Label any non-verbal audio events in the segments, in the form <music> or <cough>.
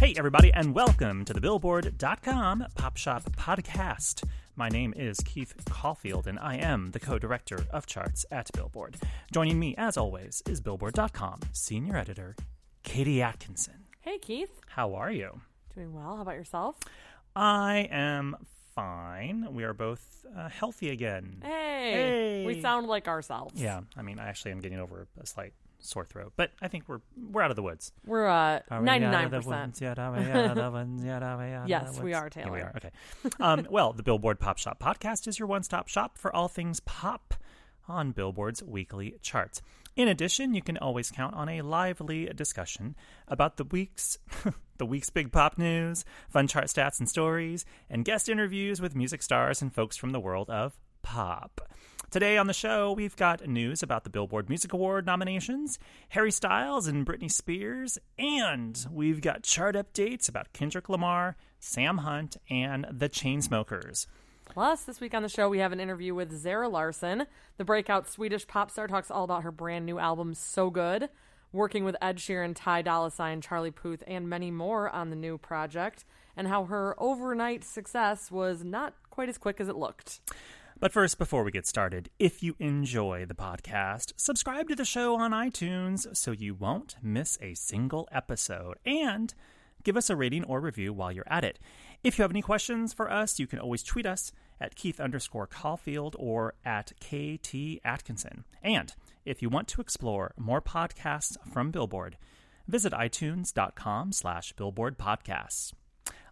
Hey, everybody, and welcome to the Billboard.com Pop Shop Podcast. My name is Keith Caulfield, and I am the co director of charts at Billboard. Joining me, as always, is Billboard.com senior editor Katie Atkinson. Hey, Keith. How are you? Doing well. How about yourself? I am fine. We are both uh, healthy again. Hey, Hey. we sound like ourselves. Yeah, I mean, I actually am getting over a slight sore throat, but I think we're we're out of the woods. We're uh ninety nine percent. woods yet? Are we <laughs> out of the woods yet? Are we out Yes, we are, Yeah, we are. Okay. Um, well, the Billboard Pop Shop podcast is your one-stop shop for all things pop on Billboard's weekly charts. In addition, you can always count on a lively discussion about the week's <laughs> the week's big pop news, fun chart stats and stories, and guest interviews with music stars and folks from the world of pop. Today on the show, we've got news about the Billboard Music Award nominations, Harry Styles and Britney Spears, and we've got chart updates about Kendrick Lamar, Sam Hunt, and the Chainsmokers. Plus, this week on the show, we have an interview with Zara Larsson. The breakout Swedish pop star talks all about her brand new album, So Good, working with Ed Sheeran, Ty Dolla Sign, Charlie Puth, and many more on the new project, and how her overnight success was not quite as quick as it looked. But first, before we get started, if you enjoy the podcast, subscribe to the show on iTunes so you won't miss a single episode. And give us a rating or review while you're at it. If you have any questions for us, you can always tweet us at Keith underscore Caulfield or at KT Atkinson. And if you want to explore more podcasts from Billboard, visit itunes.com slash billboard podcasts.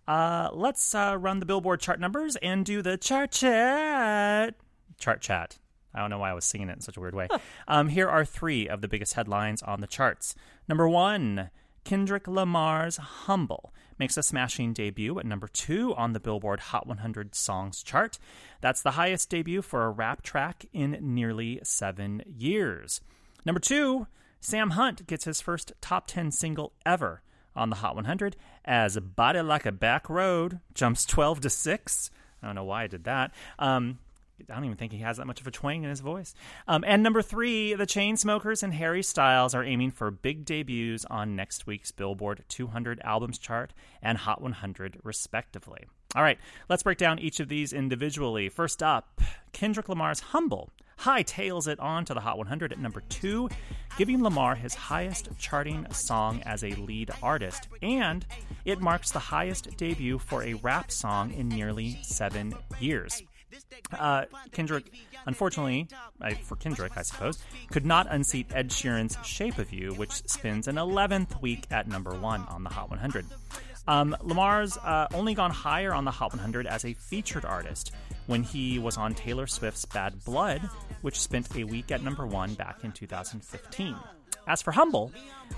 Uh, let's uh, run the Billboard chart numbers and do the chart chat. Chart chat. I don't know why I was singing it in such a weird way. um, here are three of the biggest headlines on the charts. Number one, Kendrick Lamar's Humble makes a smashing debut at number two on the Billboard Hot 100 Songs chart. That's the highest debut for a rap track in nearly seven years. Number two, Sam Hunt gets his first top 10 single ever on the Hot 100 as Body Like a Back Road jumps 12 to 6. I don't know why I did that. Um, I don't even think he has that much of a twang in his voice. Um, and number three, the Chainsmokers and Harry Styles are aiming for big debuts on next week's Billboard 200 albums chart and Hot 100, respectively. All right, let's break down each of these individually. First up, Kendrick Lamar's Humble hightails it on to the Hot 100 at number two, giving Lamar his highest charting song as a lead artist, and it marks the highest debut for a rap song in nearly seven years. Uh, Kendrick, unfortunately, uh, for Kendrick, I suppose, could not unseat Ed Sheeran's Shape of You, which spins an 11th week at number one on the Hot 100. Um, Lamar's uh, only gone higher on the Hot 100 as a featured artist when he was on Taylor Swift's Bad Blood, which spent a week at number one back in 2015. As for Humble,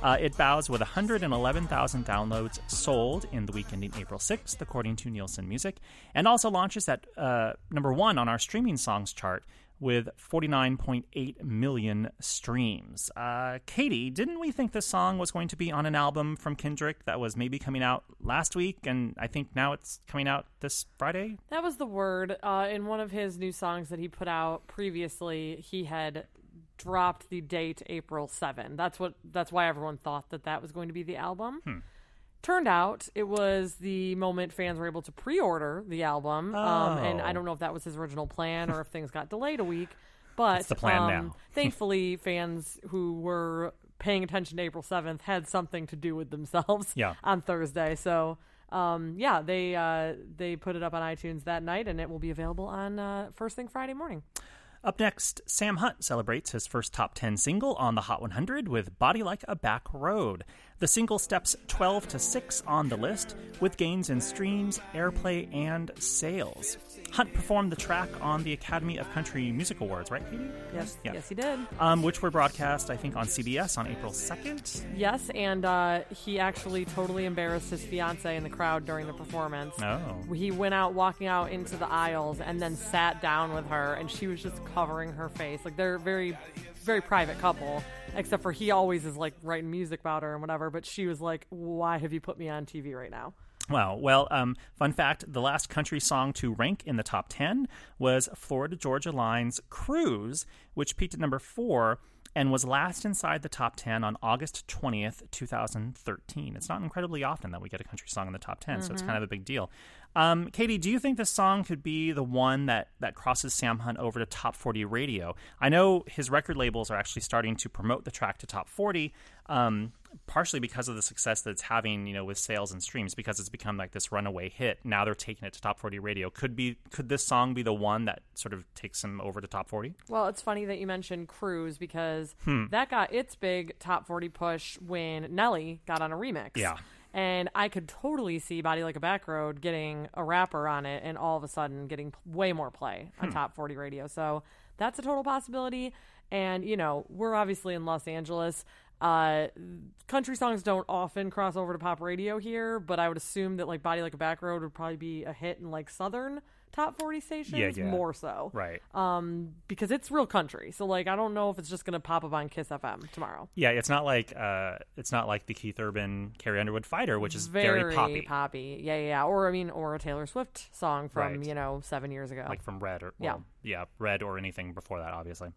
uh, it bows with 111,000 downloads sold in the week ending April 6th, according to Nielsen Music, and also launches at uh, number one on our streaming songs chart with 49.8 million streams. Uh, Katie, didn't we think this song was going to be on an album from Kendrick that was maybe coming out last week, and I think now it's coming out this Friday? That was the word. Uh, in one of his new songs that he put out previously, he had dropped the date April 7. That's what that's why everyone thought that that was going to be the album. Hmm. Turned out it was the moment fans were able to pre-order the album. Um, and Oh. I don't know if that was his original plan or if <laughs> things got delayed a week, but It's the plan um, now. <laughs> thankfully fans who were paying attention to April 7th had something to do with themselves Yeah. <laughs> on Thursday. So um, yeah, they uh, they put it up on iTunes that night, and it will be available on uh, first thing Friday morning. Up next, Sam Hunt celebrates his first top 10 single on the Hot 100 with Body Like a Back Road. The single steps 12 to 6 on the list with gains in streams, airplay, and sales. Hunt performed the track on the Academy of Country Music Awards, right, Katie? Yes, Yeah. yes, he did. Um, which were broadcast, I think, on CBS on April 2nd. Yes, and uh, he actually totally embarrassed his fiance in the crowd during the performance. Oh. He went out walking out into the aisles and then sat down with her, and she was just covering her face. Like they're a very, very private couple, except for he always is like writing music about her and whatever. But she was like, "Why have you put me on TV right now?" Wow. Well, um, fun fact the last country song to rank in the top 10 was Florida Georgia Line's Cruise, which peaked at number four and was last inside the top 10 on August 20th, 2013. It's not incredibly often that we get a country song in the top 10, so it's kind of a big deal. Um, Katie, do you think this song could be the one that, that crosses Sam Hunt over to top 40 radio? I know his record labels are actually starting to promote the track to top 40, um, partially because of the success that it's having, you know, with sales and streams, because it's become like this runaway hit. Now they're taking it to top 40 radio. Could be could this song be the one that sort of takes him over to top 40? Well, it's funny that you mentioned Cruise because Hmm. that got its big top 40 push when Nelly got on a remix. Yeah. And I could totally see Body Like a Back Road getting a rapper on it and all of a sudden getting way more play Hmm. on top 40 radio. So that's a total possibility. And, you know, we're obviously in Los Angeles. Uh, country songs don't often cross over to pop radio here, but I would assume that like Body Like a Back Road would probably be a hit in like southern top 40 stations yeah. more so Right. um, because it's real country. So like, I don't know if it's just gonna pop up on Kiss FM tomorrow. Yeah, it's not like uh, it's not like the Keith Urban Carrie Underwood Fighter, which is very, poppy, Yeah, yeah, yeah. Or I mean, or a Taylor Swift song from Right. you know seven years ago. like from Red or well, yeah, Yeah, red or anything before that, obviously.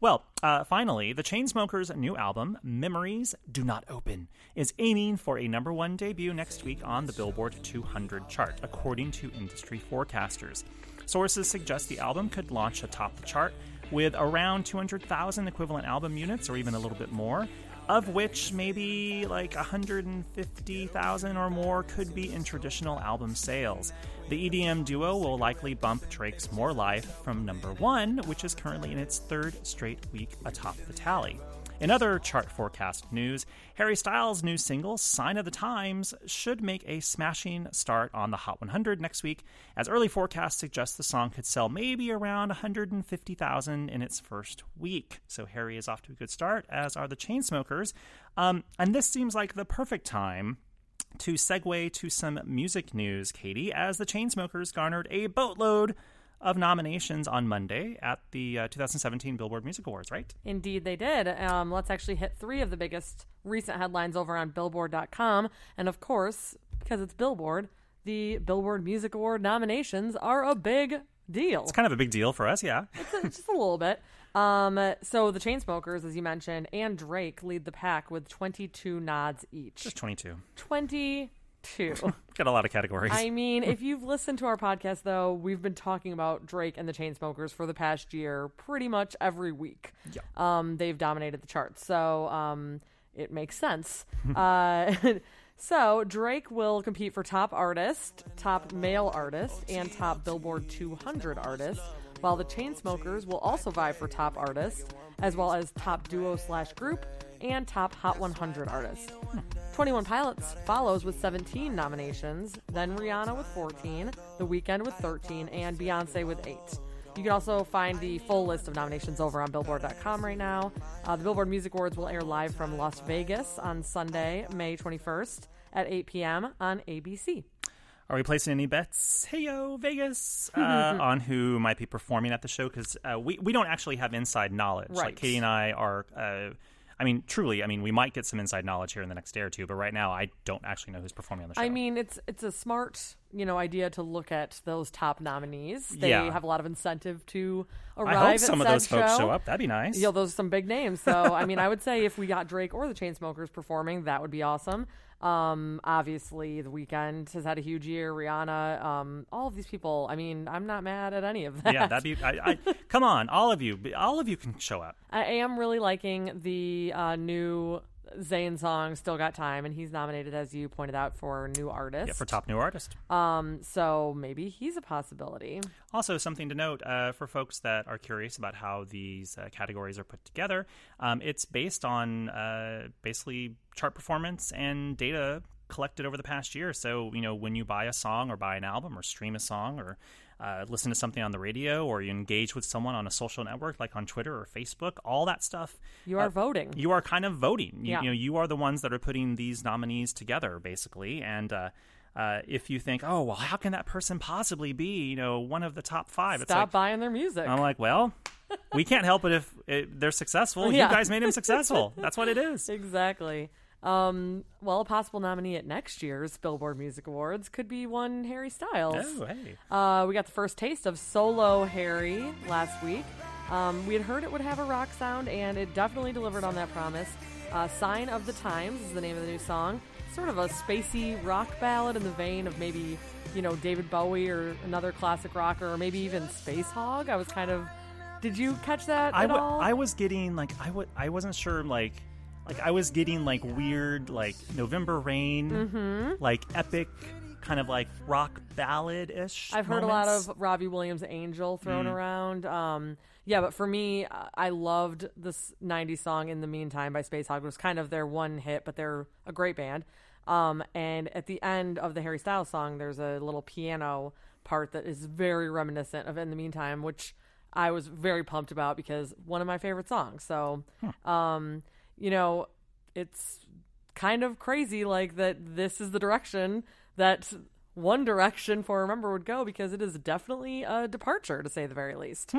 Well, uh, finally, the Chainsmokers' new album, "Memories Do Not Open," is aiming for a number one debut next week on the Billboard 200 chart, according to industry forecasters. Sources suggest the album could launch atop the chart with around 200,000 equivalent album units, or even a little bit more, of which maybe like 150,000 or more could be in traditional album sales. The EDM duo will likely bump Drake's More Life from number one, which is currently in its third straight week atop the tally. In other chart forecast news, Harry Styles' new single, Sign of the Times, should make a smashing start on the Hot 100 next week, as early forecasts suggest the song could sell maybe around 150,000 in its first week. So Harry is off to a good start, as are the Chainsmokers. Um, and this seems like the perfect time to segue to some music news, Katie, as the Chainsmokers garnered a boatload of nominations on Monday at the uh, 2017 Billboard Music Awards, right? Indeed, they did. Um, let's actually hit three of the biggest recent headlines over on Billboard.com, and of course, because it's Billboard, the Billboard Music Award nominations are a big deal. It's kind of a big deal for us, yeah. <laughs> It's just a little bit. Um, so the Chainsmokers, as you mentioned, and Drake lead the pack with 22 nods each. Just 22. 22. <laughs> Got a lot of categories. I mean, if <laughs> you've listened to our podcast, though, we've been talking about Drake and the Chainsmokers for the past year pretty much every week. Yeah. Um, they've dominated the charts, so um, it makes sense. <laughs> uh, so Drake will compete for top artist, top male artist, and top Billboard 200 artist, while the Chainsmokers will also vie for top artist, as well as top duo slash group and top Hot 100 artist. 21 Pilots follows with 17 nominations, then Rihanna with 14, The Weeknd with 13, and Beyonce with 8. You can also find the full list of nominations over on Billboard.com right now. Uh, the Billboard Music Awards will air live from Las Vegas on Sunday, May 21st at 8 p.m. on ABC. Are we placing any bets? Hey yo, Vegas, uh, <laughs> on who might be performing at the show? Because uh, we we don't actually have inside knowledge. Right. Like Katie and I are. I mean, truly. I mean, we might get some inside knowledge here in the next day or two, but right now, I don't actually know who's performing on the show. I mean, it's it's a smart you know idea to look at those top nominees. They Yeah. have a lot of incentive to arrive I hope some of those folks show. show up. That'd be nice. You know, those are some big names. So, I mean, I would say if we got Drake or the Chainsmokers performing, that would be awesome. Um, obviously, The Weeknd has had a huge year. Rihanna, um, all of these people. I mean, I'm not mad at any of that. yeah, that'd be. I, I, come on, all of you, all of you can show up. I am really liking the uh, new Zayn song, "Still Got Time," and he's nominated, as you pointed out, for new artist. Yeah, for top new artist. um, so maybe he's a possibility. Also, something to note uh, for folks that are curious about how these uh, categories are put together, um, it's based on uh, basically chart performance and data collected over the past year. So, you know, when you buy a song or buy an album or stream a song or uh, listen to something on the radio or you engage with someone on a social network like on Twitter or Facebook, all that stuff. You are voting. You are kind of voting. You, Yeah. you know, you are the ones that are putting these nominees together, basically. And uh, uh, if you think, oh, well, how can that person possibly be, you know, one of the top five? it's Stop like, buying their music. I'm like, well, we can't help it if it, they're successful. <laughs> Yeah. You guys made him successful. That's what it is. <laughs> Exactly. Um, well, a possible nominee at next year's Billboard Music Awards could be one Harry Styles. Oh, hey. Uh, we got the first taste of solo Harry last week Um, we had heard it would have a rock sound, and it definitely delivered on that promise. Uh, Sign of the Times is the name of the new song. Sort of a spacey rock ballad in the vein of maybe, you know, David Bowie or another classic rocker, or maybe even Spacehog. I was kind of. Did you catch that I, at w- all? I was getting like I w- I wasn't sure like like I was getting like weird like November Rain Mm-hmm. like epic kind of like rock ballad ish. I've heard a lot of Robbie Williams' Angel thrown around. Um, yeah, but for me, I loved this 90s song In the Meantime by Spacehog. It was kind of their one hit, but they're a great band. Um, and at the end of the Harry Styles song, there's a little piano part that is very reminiscent of In the Meantime, which I was very pumped about because one of my favorite songs. So, um, you know, it's kind of crazy like that this is the direction that one direction for remember would go because it is definitely a departure to say the very least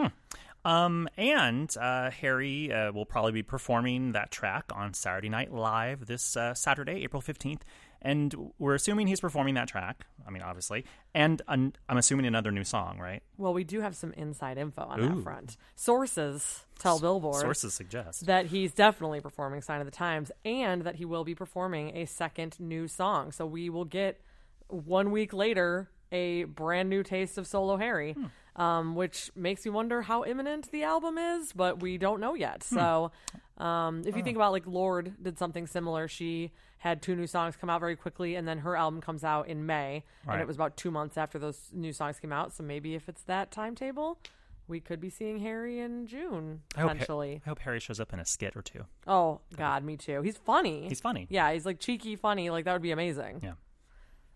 Um, and uh, Harry uh, will probably be performing that track on Saturday Night Live this uh, Saturday, April 15th. And we're assuming he's performing that track. I mean, obviously. And an, I'm assuming another new song, right? well we do have some inside info on Ooh. that front sources tell billboard Sources suggest. that he's definitely performing sign of the times and that he will be performing a second new song so we will get one week later a brand new taste of solo harry hmm. Um, which makes me wonder how imminent the album is but we don't know yet so um, if you think about like Lorde did something similar she had two new songs come out very quickly and then her album comes out in may and it was about two months after those new songs came out so maybe if it's that timetable we could be seeing harry in june I hope, potentially I hope Harry shows up in a skit or two. Oh God, me too. He's funny. He's funny. Yeah, he's like cheeky funny. Like that would be amazing. Yeah.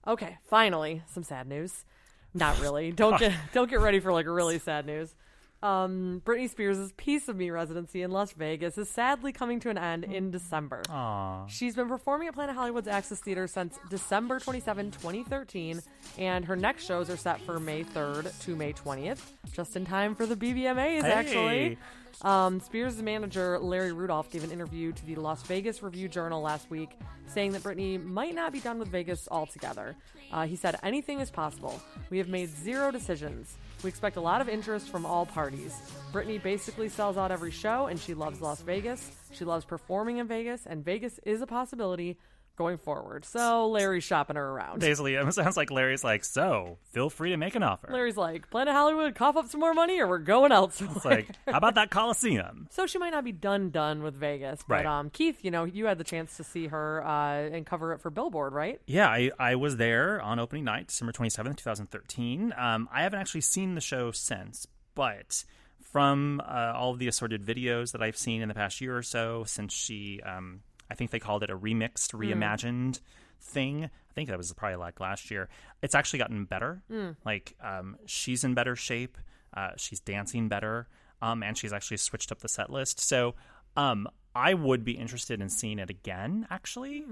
Okay, finally, some sad news. Not really. Don't get <laughs> don't get ready for like really sad news. Um, Britney Spears' Piece of Me residency in Las Vegas is sadly coming to an end in December. Aw. She's been performing at Planet Hollywood's Access Theater since December 27, 2013, and her next shows are set for May 3rd to May 20th, just in time for the BBMAs, actually. Um, Spears' manager, Larry Rudolph, gave an interview to the Las Vegas Review Journal last week saying that Britney might not be done with Vegas altogether. Uh, he said, Anything is possible. We have made zero decisions. We expect a lot of interest from all parties. Britney basically sells out every show, and she loves Las Vegas. She loves performing in Vegas, and Vegas is a possibility going forward. So Larry's shopping her around. Basically, it sounds like Larry's like, so feel free to make an offer. Larry's like, Planet Hollywood, cough up some more money, or we're going elsewhere. It's like, how about that Coliseum? <laughs> So she might not be done done with Vegas, but Right. um, Keith, you know, you had the chance to see her uh, and cover it for Billboard, right? Yeah, I, I was there on opening night, December 27th, 2013. Um, I haven't actually seen the show since, but from uh, all of the assorted videos that I've seen in the past year or so, since she, um, I think they called it a remixed, reimagined thing. I think that was probably like last year. It's actually gotten better. Like, um, she's in better shape. Uh, she's dancing better. Um, and she's actually switched up the set list. So, um, I would be interested in seeing it again, actually.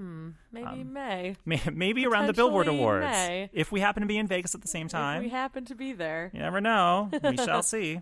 Maybe Um, May. May- Maybe around the Billboard Awards. May. If we happen to be in Vegas at the same If time. we happen to be there. You never know. We <laughs> shall see.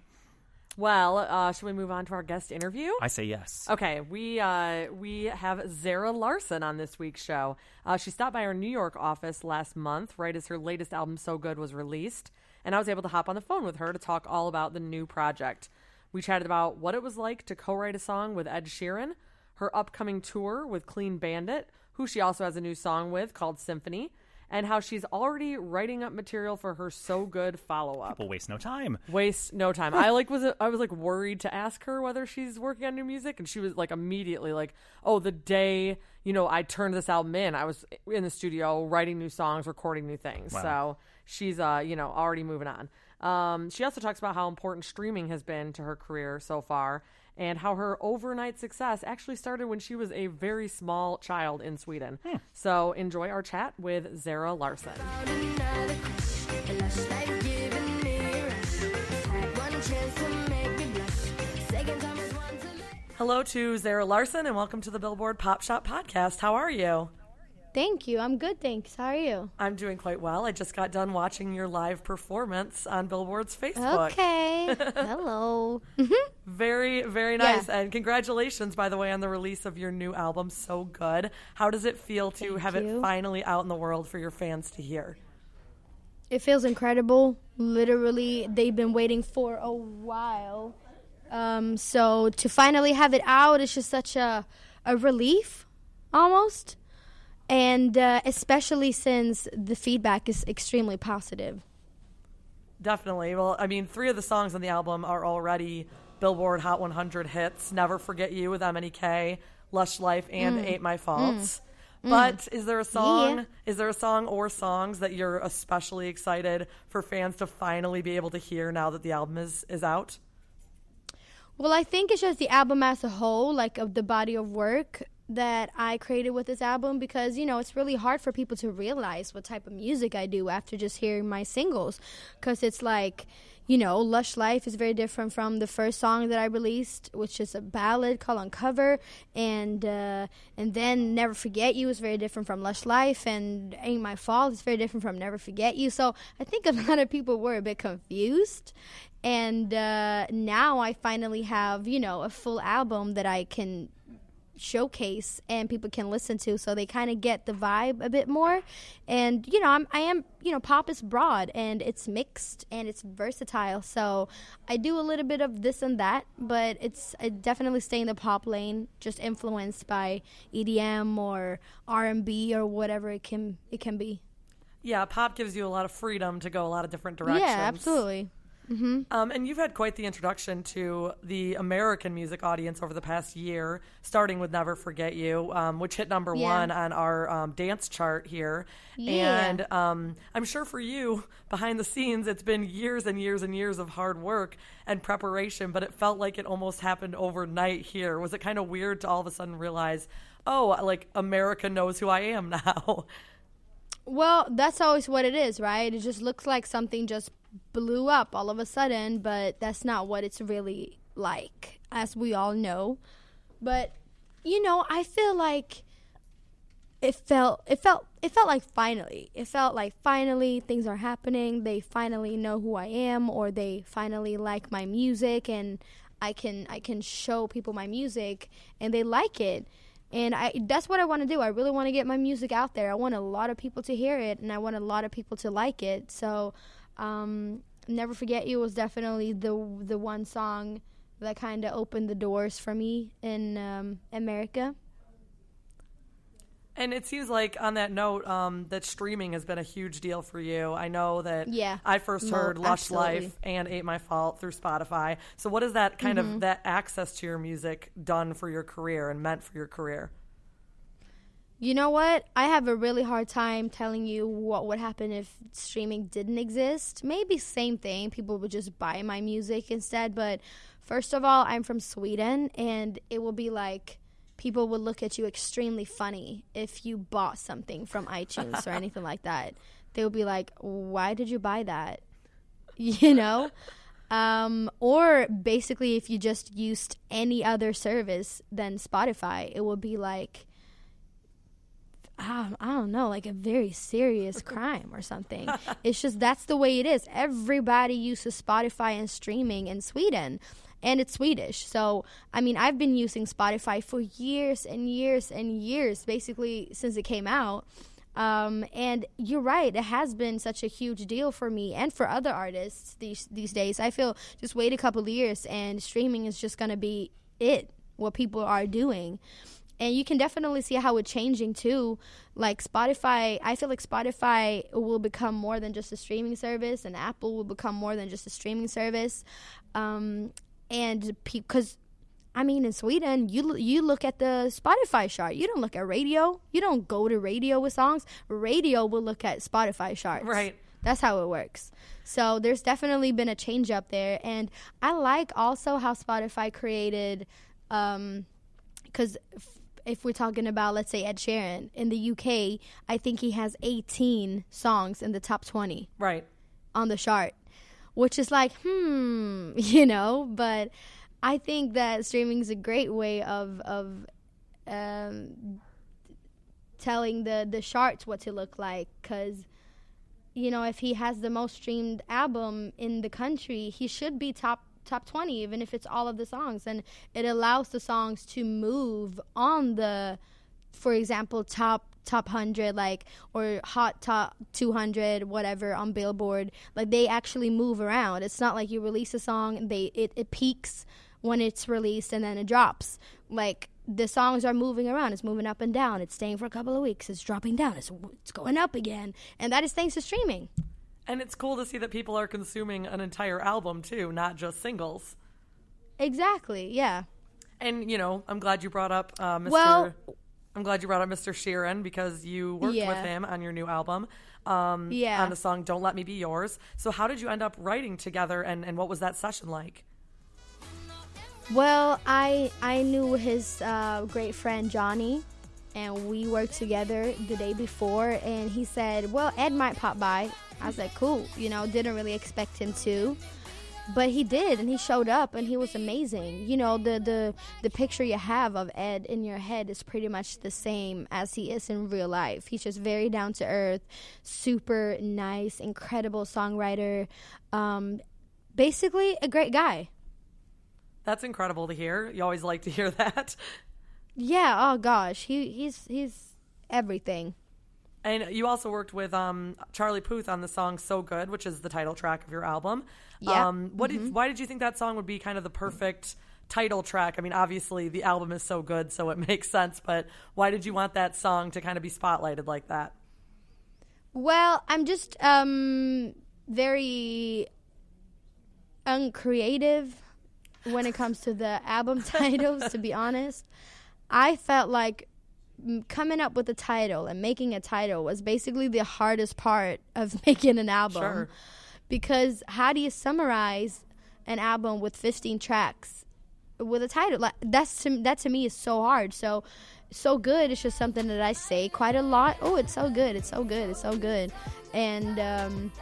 Well, uh, should we move on to our guest interview? I say yes. Okay, we uh, we have Zara Larsson on this week's show. Uh, she stopped by our New York office last month, right as her latest album "So Good" was released, and I was able to hop on the phone with her to talk all about the new project. We chatted about what it was like to co-write a song with Ed Sheeran, her upcoming tour with Clean Bandit, who she also has a new song with called Symphony, and how she's already writing up material for her "So Good" follow-up We'll waste no time. waste no time. I like was I was like worried to ask her whether she's working on new music, and she was like immediately like, "Oh, the day you know I turned this album in, I was in the studio writing new songs, recording new things." So she's uh you know already moving on. Um, she also talks about how important streaming has been to her career so far. And how her overnight success actually started when she was a very small child in Sweden. Hmm. So enjoy our chat with Zara Larsson. another crush. A lush life giving me a rush. Had one chance to make me blush. Second time was one to let Hello to Zara Larsson and welcome to the Billboard Pop Shop Podcast. How are you? Thank you. I'm good, thanks. How are you? I'm doing quite well. I just got done watching your live performance on Billboard's Facebook. Okay. <laughs> Hello. <laughs> Very, very Yeah. nice. And congratulations, by the way, on the release of your new album, So Good. How does it feel to Thank have it finally out in the world for your fans to hear? It feels incredible. Literally, they've been waiting for a while. Um, so to finally have it out is just such a a relief, almost, and uh, especially since the feedback is extremely positive. Definitely. Well, I mean, three of the songs on the album are already Billboard Hot 100 hits. Never Forget You with MNEK, Lush Life, and mm. Ain't My mm. Faults. Mm. But is there a song? Yeah. Is there a song or songs that you're especially excited for fans to finally be able to hear now that the album is is out? Well, I think it's just the album as a whole, like of the body of work that I created with this album because, you know, it's really hard for people to realize what type of music I do after just hearing my singles. Because it's like, you know, Lush Life is very different from the first song that I released, which is a ballad called Uncover. And, uh, and then Never Forget You is very different from Lush Life. And Ain't My Fault is very different from Never Forget You. So I think a <laughs> lot of people were a bit confused and uh, now I finally have you know a full album that I can showcase and people can listen to so they kind of get the vibe a bit more. And you know I'm, i am you know pop is broad and it's mixed and it's versatile. So i do a little bit of this and that but it's I definitely stay in the pop lane just influenced by edm or r&b or whatever it can it can be. Yeah, pop gives you a lot of freedom to go a lot of different directions. yeah absolutely Um, and you've had quite the introduction to the American music audience over the past year, starting with Never Forget You, um, which hit number Yeah. one on our um, dance chart here. Yeah. And um, I'm sure for you, behind the scenes, it's been years and years and years of hard work and preparation, but it felt like it almost happened overnight here. Was it kind of weird to all of a sudden realize, oh, like America knows who I am <laughs> now? Well, that's always what it is, right? It just looks like something just blew up all of a sudden, but that's not what it's really like, as we all know. But you know, I feel like it felt it felt it felt like finally. It felt like finally things are happening. They finally know who I am or they finally like my music and I can I can show people my music and they like it and I that's what I want to do. I really want to get my music out there. I want a lot of people to hear it, and I want a lot of people to like it. So, um, "Never Forget You" was definitely the the one song that kind of opened the doors for me in um, America. And it seems like on that note, um, that streaming has been a huge deal for you. I know that Yeah. I first No, heard Lush absolutely. Life and Ain't My Fault through Spotify. So what has that kind Mm-hmm. of that access to your music done for your career and meant for your career? You know what? I have a really hard time telling you what would happen if streaming didn't exist. Maybe same thing. People would just buy my music instead. But first of all, I'm from Sweden, and it will be like people would look at you extremely funny if you bought something from iTunes or <laughs> anything like that. They would be like, "Why did you buy that?" <laughs> You know. Um, or basically, if you just used any other service than Spotify, it would be like I I don't know, like a very serious <laughs> crime or something. it's just that's the way it is. Everybody uses Spotify and streaming in Sweden, and it's Swedish. So, I mean, I've been using Spotify for years and years and years, basically since it came out. Um, and you're right, it has been such a huge deal for me and for other artists these these days. I feel just wait a couple years and streaming is just gonna be it, what people are doing and you can definitely see how it's changing too like spotify i feel like spotify will become more than just a streaming service and apple will become more than just a streaming service um, and because i mean in sweden you you look at the spotify chart you don't look at radio you don't go to radio with songs radio will look at spotify charts Right. that's how it works. So there's definitely been a change up there, and I like also how Spotify created, um, because if, if we're talking about let's say Ed Sheeran in the UK, I think he has 18 songs in the top 20 Right. on the chart, which is like, hmm, <laughs> you know. But I think that streaming is a great way of of um, telling the the charts what to look like, because you know if he has the most streamed album in the country, he should be top top 20 even if it's all of the songs and it allows the songs to move on the for example top top 100 like or hot top 200 whatever on billboard like they actually move around it's not like you release a song and they it, it peaks when it's released and then it drops. Like the songs are moving around. It's moving up and down. It's staying for a couple of weeks. It's dropping down. It's it's going up again, and that is thanks to streaming. And it's cool to see that people are consuming an entire album too, not just singles. Exactly. Yeah. And you know, I'm glad you brought up uh, Mr. Well- I'm glad you brought up Mr. Sheeran because you worked Yeah. with him on your new album. Um, Yeah. On the song "Don't Let Me Be Yours." So, how did you end up writing together, and, and what was that session like? Well, I I knew his uh, great friend Johnny, and we worked together the day before. And he said, "Well, Ed might pop by." I was like, "Cool," you know. Didn't really expect him to, but he did, and he showed up, and he was amazing. You know, the the the picture you have of Ed in your head is pretty much the same as he is in real life. He's just very down to earth, super nice, incredible songwriter. Um, basically, a great guy. That's incredible to hear. You always like to hear <laughs> that. Yeah. Oh gosh, he he's he's everything. And you also worked with um, Charlie Puth on the song "So Good," which is the title track of your album. Yeah. Um, what did? Why did you think that song would be kind of the perfect title track? I mean, obviously the album is so good, so it <laughs> makes sense. But why did you want that song to kind of be spotlighted like that? Well, I'm just um very uncreative when it comes to the album <laughs> titles. to be honest, I felt like coming up with a title and making a title was basically the hardest part of <laughs> making an album. Sure. Because how do you summarize an album with 15 tracks with a title? Like that's to, that to me is so hard. So so good. It's just something that I say quite a lot. Oh, it's so good. It's so good. It's so good. And um,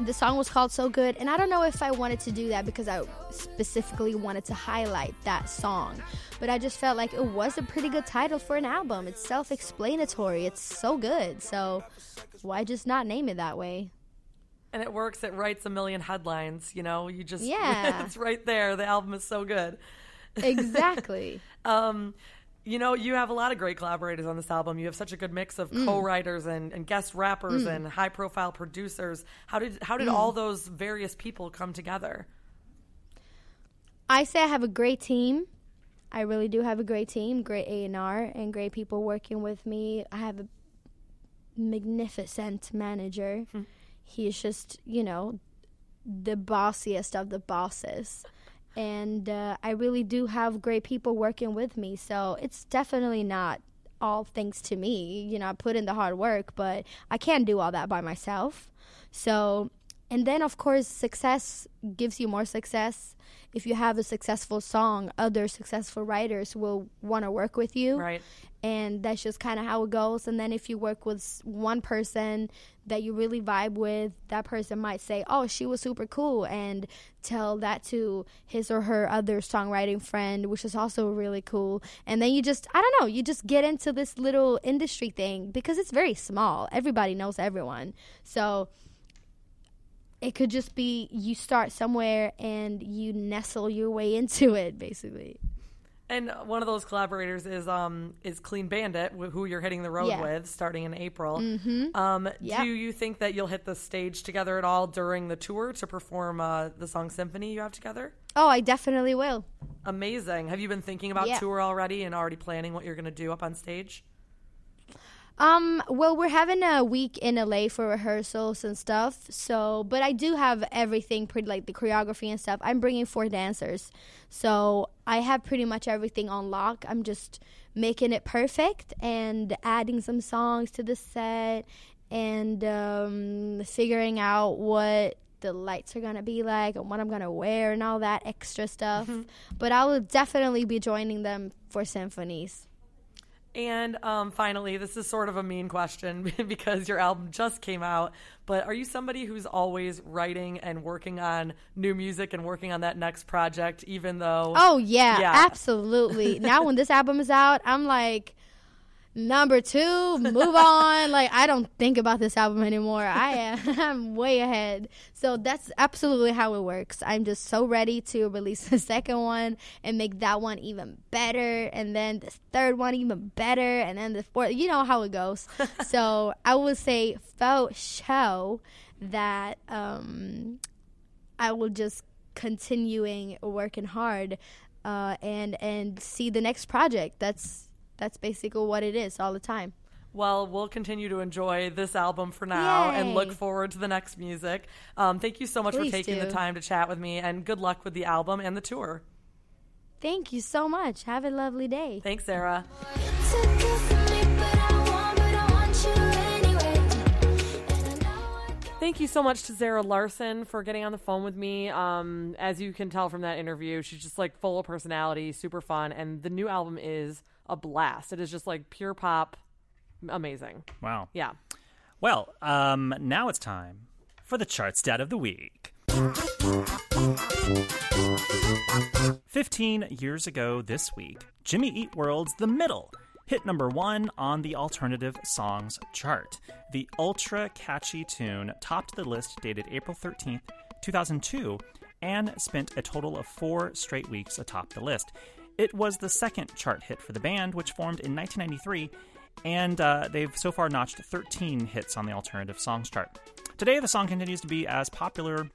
the song was called So Good. And I don't know if I wanted to do that because I specifically wanted to highlight that song. But I just felt like it was a pretty good title for an album. It's self explanatory. It's so good. So why just not name it that way? And it works. It writes a million headlines. You know, you just <laughs> Yeah. it's right there. The album is so good. <laughs> Exactly. Um, you know, you have a lot of great collaborators on this album. You have such a good mix of Mm. co-writers and, and guest rappers mm. and high-profile producers. How did how did mm. all those various people come together? I say I have a great team. I really do have a great team, great A and R, and great people working with me. I have a magnificent manager. Hmm. He's just, you know, the bossiest of the bosses. And uh, I really do have great people working with me. So it's definitely not all thanks to me. You know, I put in the hard work, but I can't do all that by myself. So, and then of course, success gives you more success. If you have a successful song, other successful writers will want to work with you. Right. and that's just kind of how it goes. And then if you work with one person that you really vibe with that person might say oh she was super cool and tell that to his or her other songwriting friend which is also really cool. And then you just i don't know you just get into this little industry thing because it's very small. Everybody knows everyone. So it could just be you start somewhere and you nestle your way <laughs> into it basically And one of those collaborators is um is Clean Bandit, who you're hitting the road Yeah. with starting in April. Mm-hmm. Um. Do you think that you'll hit the stage together at all during the tour to perform uh, the song Symphony you have together? oh i definitely will Amazing. Have you been thinking about Yeah. tour already and already planning what you're going to do up on stage? Um, well, we're having a week in LA for rehearsals and stuff. So, but I do have everything pretty like the choreography and stuff. I'm bringing four dancers. So, I have pretty much everything on lock. I'm just making it perfect and adding some songs to the set and um, figuring out what the lights are going to be like and what I'm going to wear and all that extra stuff. But I will definitely be joining them for symphonies. And um, finally, this is sort of a mean question <laughs> because your album just came out. But are you somebody who's always writing and working on new music and working on that next project, even though? Oh yeah, Yeah. absolutely. now when this album is out, I'm like number two, move on. Like I don't think about this album anymore. I am <laughs> I'm way ahead. So that's absolutely how it works. I'm just so ready to release the <laughs> second one and make that one even better and then the third one even better and then the fourth you know how it goes. <laughs> so I would say faux show that um I will just continuing working hard uh, and and see the next project. That's that's basically what it is all the time. Well, we'll continue to enjoy this album for now and look forward to the next music. Um, thank you so much for Please taking the time to chat with me, and good luck with the album and the tour. Thank you so much. Have a lovely day. Thanks, Zara. Took you from me, but I want, but I want you anyway. And I know I don't Thank you so much to Zara Larsson for getting on the phone with me. Um, as you can tell from that interview, she's just like full of personality, super fun, and the new album is a blast. It is just like pure pop, amazing. Wow. Yeah. Well, um, now it's time for the chart stat of the week. 15 years ago this week, Jimmy Eat World's The Middle hit number one on the alternative songs chart. The ultra catchy tune topped the list dated April 13th, 2002, and spent a total of four straight weeks atop the list. It was the second chart hit for the band, which formed in 1993, and uh, they've so far notched 13 hits on the alternative songs chart. Today, the song continues to be as popular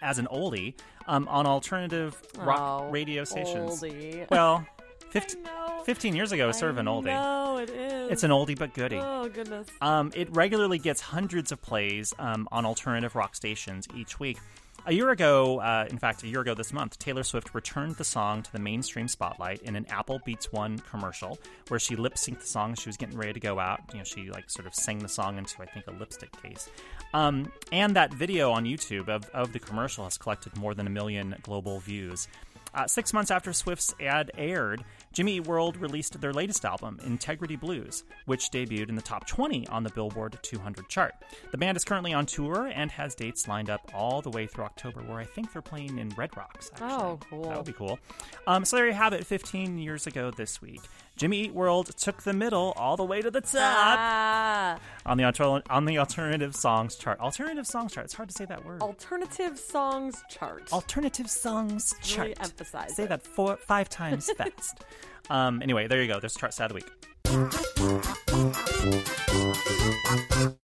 as an oldie um, on alternative rock Oh, radio stations. oldie. Well, <laughs> 15, 15 years ago, it was sort of an oldie. No, it is. It's an oldie but goodie. Oh goodness. Um, it regularly gets hundreds of plays um, on alternative rock stations each week. A year ago, uh, in fact, a year ago this month, Taylor Swift returned the song to the mainstream spotlight in an Apple Beats One commercial, where she lip synced the song. She was getting ready to go out. You know, she like sort of sang the song into I think a lipstick case. Um, and that video on YouTube of, of the commercial has collected more than a million global views. Uh, six months after Swift's ad aired, Jimmy Eat World released their latest album, Integrity Blues, which debuted in the top 20 on the Billboard 200 chart. The band is currently on tour and has dates lined up all the way through October, where I think they're playing in Red Rocks. Actually. Oh, cool. That would be cool. Um, so there you have it. 15 years ago this week, Jimmy Eat World took the middle all the way to the top Ah, on the alter- on the alternative songs chart. Alternative songs chart. It's hard to say that word. alternative songs chart. Alternative songs chart. Really emphasize Say it. that four, five times <laughs> fast. Um, anyway, there you go. There's chart stat of the week.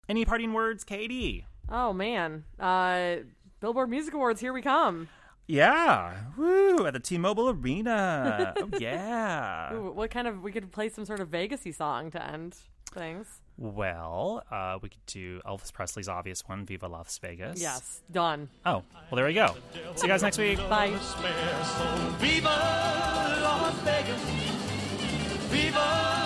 Any parting words, Katie? oh man. Uh, Billboard Music Awards. Here we come. Yeah, woo! At the T-Mobile Arena. oh <laughs> yeah. Ooh, what kind of? We could play some sort of Vegasy song to end things. Well, uh, we could do Elvis Presley's obvious one, "Viva Las Vegas." Yes, done. Oh, well, there we go. See you guys next week. Bye. Viva Las Vegas. Viva